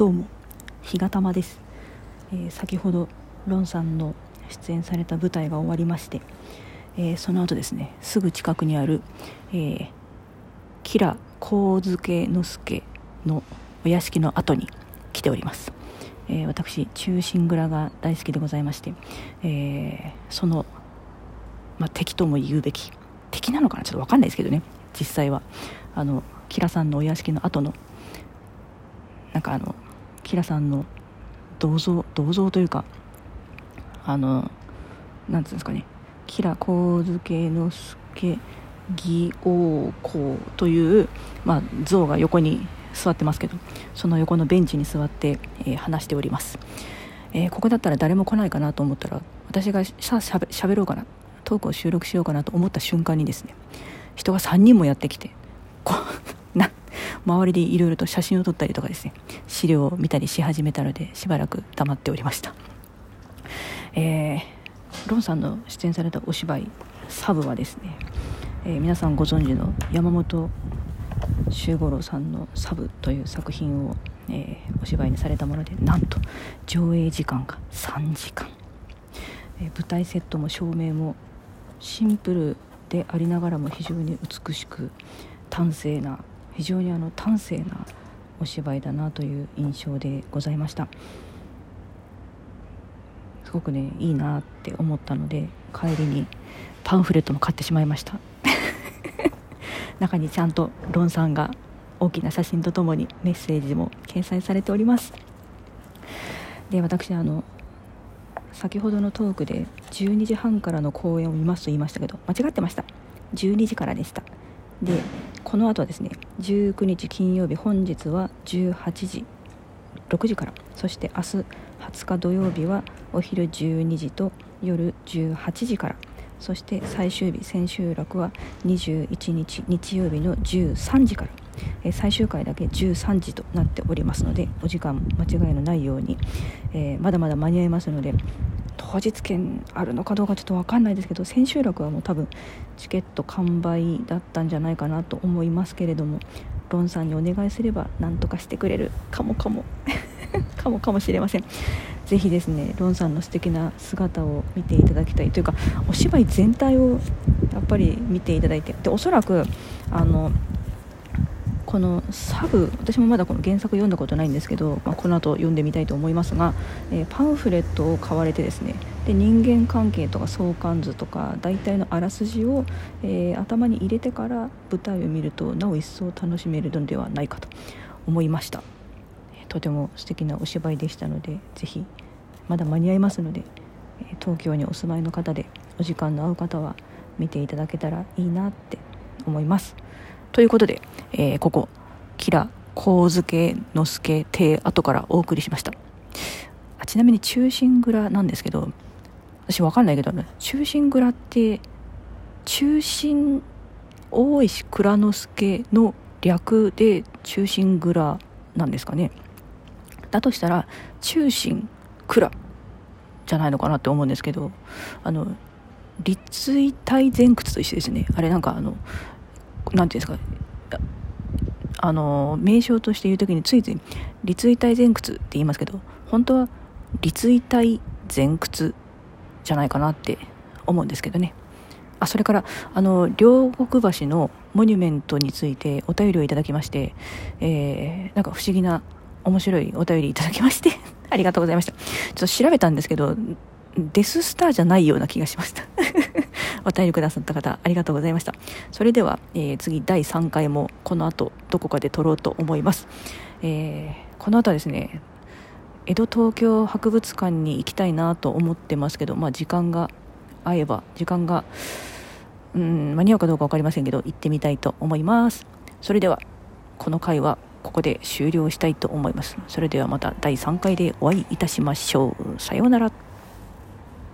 どうも日がたまです、えー、先ほどロンさんの出演された舞台が終わりまして、えー、その後ですねすぐ近くにある、えー、キラ神助之助のお屋敷の後に来ております、えー、私忠臣蔵が大好きでございまして、え、その、まあ、敵とも言うべき敵なのかな？ちょっと分かんないですけどね。実際はあのキラさんのお屋敷の後のなんかあのキラさんの銅像銅像というかあのなんつうんですかね。キラ神助之助義王公という、まあ、像が横に座ってますけどその横のベンチに座って、えー、話しております、えー、ここだったら誰も来ないかなと思ったら私がしゃしゃべろうかな。トークを収録しようかなと思った瞬間にですね人が3人もやってきて周りでいろいろと写真を撮ったりとかですね資料を見たりし始めたのでしばらく黙っておりました。えー、ロンさんの出演されたお芝居サブはですね、えー、皆さんご存知の山本周五郎さんの「サブ」という作品を、えー、お芝居にされたものでなんと上映時間が3時間、えー、舞台セットも照明もシンプルでありながらも非常に美しく端正な非常にあの端正なお芝居だなという印象でございました。すごくねいいなって思ったので帰りにパンフレットも買ってしまいました。中にちゃんとロンさんが大きな写真とともにメッセージも掲載されております。で私あの先ほどのトークで12時半からの公演を見ますと言いましたけど間違ってました。12時からでした。でこの後はですね19日金曜日本日は18時6時からそして明日20日土曜日はお昼12時と夜18時からそして最終日千秋楽は21日日曜日の13時から、え最終回だけ13時となっておりますのでお時間間違いのないように、えー、まだまだ間に合いますので当日券あるのかどうかちょっと分かんないですけど千秋楽はもう多分チケット完売だったんじゃないかなと思いますけれどもロンさんにお願いすれば何とかしてくれるかもかも。かもかもしれません。ぜひですねロンさんの素敵な姿を見ていただきたいというかお芝居全体をやっぱり見ていただいてでおそらくあのこのサブ私もまだこの原作読んだことないんですけど、まあ、この後読んでみたいと思いますが、えー、パンフレットを買われてですねで人間関係とか相関図とか大体のあらすじを、えー、頭に入れてから舞台を見るとなお一層楽しめるのではないかと思いましたとても素敵なお芝居でしたのでぜひまだ間に合いますので東京にお住まいの方でお時間の合う方は見ていただけたらいいなって思います。ということで、えー、ここ、キラ、神助之助邸後からお送りしました。あちなみに中心蔵なんですけど、私わかんないけど、ね、中心蔵って、中心大石蔵之助の略で中心蔵なんですかね。だとしたら、中心蔵じゃないのかなって思うんですけど、あの、立位体前屈と一緒ですね。あれなんかあの、何ていうんですか？あの名称として言う時についつい立位体前屈って言いますけど本当は立位体前屈じゃないかなって思うんですけどね。あそれからあの両国橋のモニュメントについてお便りをいただきまして、えー、なんか不思議な面白いお便りいただきまして ありがとうございました。ちょっと調べたんですけどデススターじゃないような気がしました。お便りくださった方ありがとうございました。それでは、えー、次第3回もこの後どこかで撮ろうと思います、えー、この後はですね江戸東京博物館に行きたいなと思ってますけど、まあ、時間が合えば時間がうん間に合うかどうか分かりませんけど行ってみたいと思います。それではこの回はここで終了したいと思います。それではまた第3回でお会いいたしましょう。さようなら。